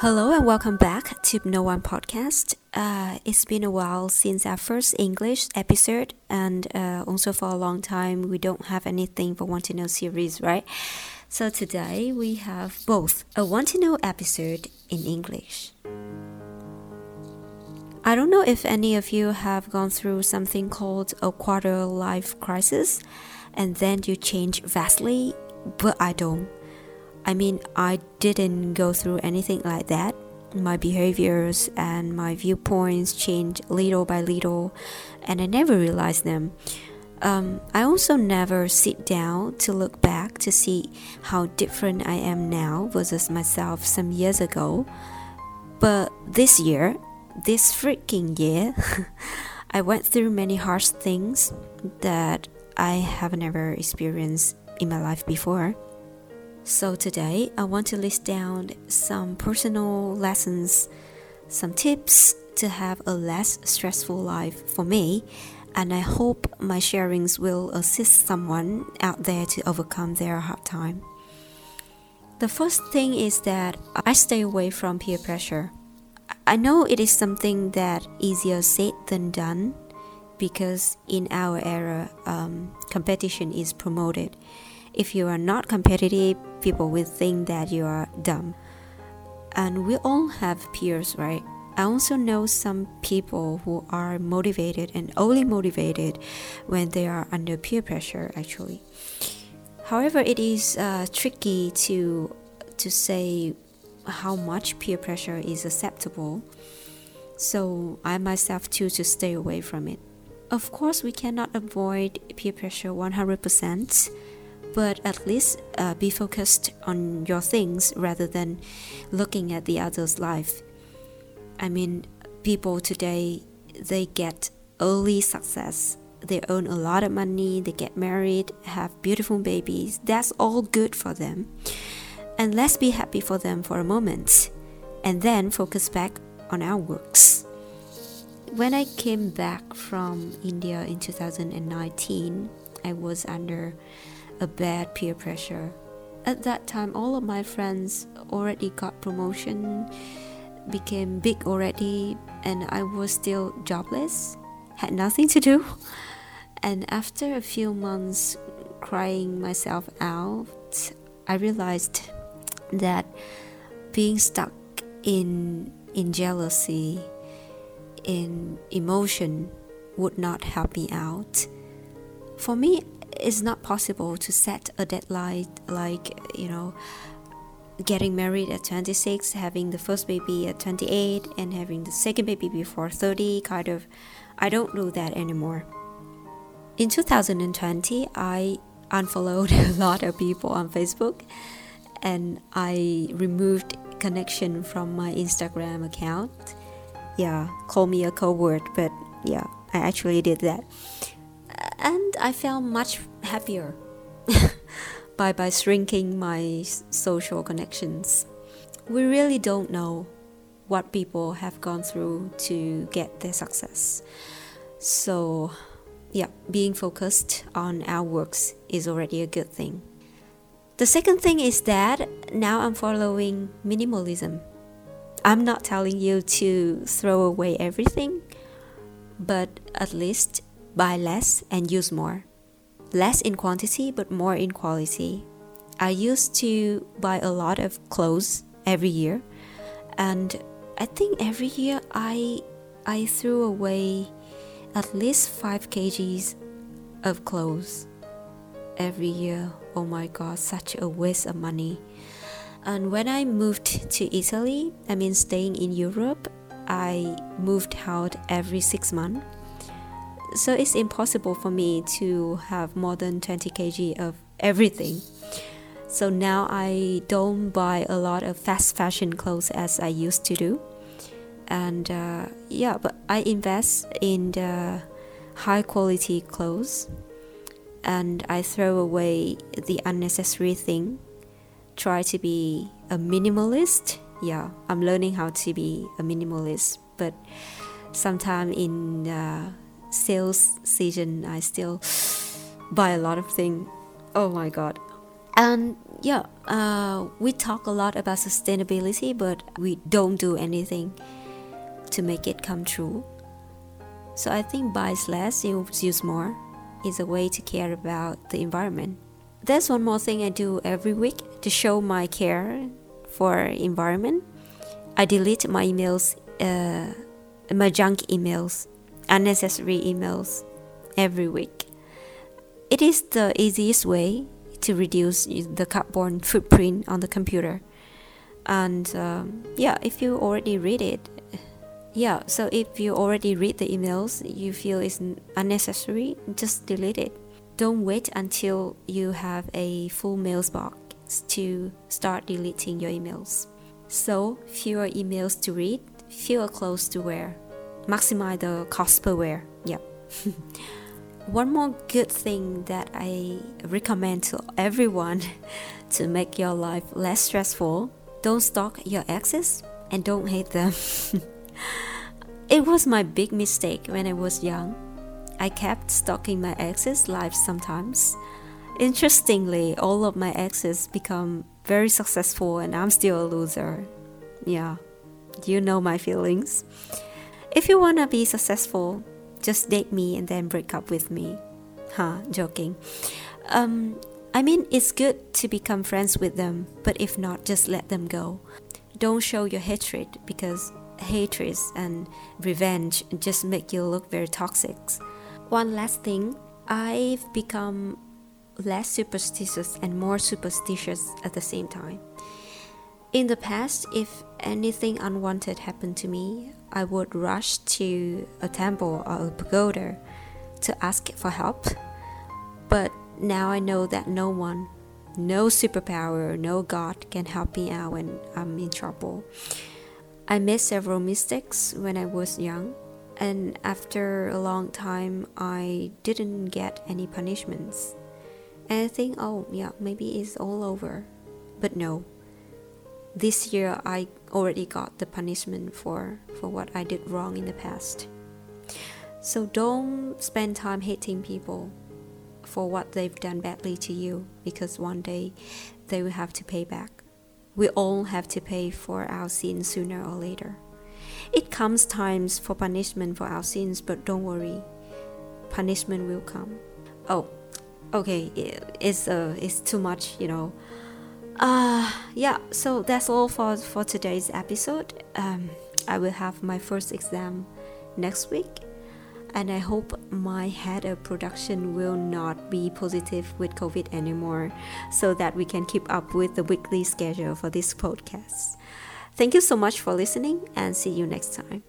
Hello and welcome back to No One Podcast. Uh, it's been a while since our first English episode, and uh, also for a long time we don't have anything for Want to Know series, right? So today we have both a Want to Know episode in English. I don't know if any of you have gone through something called a quarter life crisis, and then you change vastly, but I don't. I mean, I didn't go through anything like that. My behaviors and my viewpoints changed little by little, and I never realized them. Um, I also never sit down to look back to see how different I am now versus myself some years ago. But this year, this freaking year, I went through many harsh things that I have never experienced in my life before. So today I want to list down some personal lessons, some tips to have a less stressful life for me, and I hope my sharings will assist someone out there to overcome their hard time. The first thing is that I stay away from peer pressure. I know it is something that easier said than done because in our era, um, competition is promoted if you are not competitive, people will think that you are dumb. And we all have peers, right? I also know some people who are motivated and only motivated when they are under peer pressure, actually. However, it is uh, tricky to to say how much peer pressure is acceptable. So I myself choose to stay away from it. Of course, we cannot avoid peer pressure 100% but at least uh, be focused on your things rather than looking at the other's life. I mean, people today they get early success. They earn a lot of money, they get married, have beautiful babies. That's all good for them. And let's be happy for them for a moment and then focus back on our works. When I came back from India in 2019, I was under a bad peer pressure. At that time, all of my friends already got promotion, became big already, and I was still jobless, had nothing to do. And after a few months crying myself out, I realized that being stuck in in jealousy, in emotion would not help me out. For me, it's not possible to set a deadline like you know getting married at 26 having the first baby at 28 and having the second baby before 30 kind of i don't do that anymore. In 2020 i unfollowed a lot of people on facebook and i removed connection from my instagram account. Yeah call me a coward but yeah i actually did that and I felt much happier by by shrinking my social connections. We really don't know what people have gone through to get their success. So, yeah, being focused on our works is already a good thing. The second thing is that now I'm following minimalism. I'm not telling you to throw away everything, but at least buy less and use more. Less in quantity, but more in quality. I used to buy a lot of clothes every year, and I think every year I I threw away at least 5 kgs of clothes every year. Oh my god, such a waste of money. And when I moved to Italy, I mean staying in Europe, I moved out every 6 months so it's impossible for me to have more than 20 kg of everything. So now I don't buy a lot of fast fashion clothes as I used to do. And uh, yeah, but I invest in the high quality clothes and I throw away the unnecessary thing. Try to be a minimalist. Yeah, I'm learning how to be a minimalist, but sometime in uh, sales season, I still buy a lot of things. Oh my god. And yeah, uh, we talk a lot about sustainability, but we don't do anything to make it come true. So I think buy less, use more is a way to care about the environment. There's one more thing I do every week to show my care for environment. I delete my emails, uh, my junk emails, unnecessary emails every week. It is the easiest way to reduce the carbon footprint on the computer. And um, yeah, if you already read it, yeah, so if you already read the emails you feel is unnecessary, just delete it. Don't wait until you have a full mails box to start deleting your emails. So, fewer emails to read, fewer clothes to wear. Maximize the cost per wear. Yep. One more good thing that I recommend to everyone to make your life less stressful don't stalk your exes and don't hate them. it was my big mistake when I was young. I kept stalking my exes' lives sometimes. Interestingly, all of my exes become very successful and I'm still a loser. Yeah, you know my feelings. If you wanna be successful, just date me and then break up with me. Huh, joking. Um, I mean, it's good to become friends with them, but if not, just let them go. Don't show your hatred because hatred and revenge just make you look very toxic. One last thing, I've become less superstitious and more superstitious at the same time. In the past, if anything unwanted happened to me, I would rush to a temple or a pagoda to ask for help. But now I know that no one, no superpower, no God can help me out when I'm in trouble. I made several mistakes when I was young, and after a long time, I didn't get any punishments. And I think, oh, yeah, maybe it's all over. But no, this year I already got the punishment for, for what I did wrong in the past. So don't spend time hating people for what they've done badly to you because one day they will have to pay back. We all have to pay for our sins sooner or later. It comes times for punishment for our sins, but don't worry, punishment will come. Oh, okay, it's uh, it's too much, you know uh yeah so that's all for for today's episode. Um i will have my first exam next week and i hope my head of production will not be positive with covid anymore so that we can keep up with the weekly schedule for this podcast. Thank you so much for listening and see you next time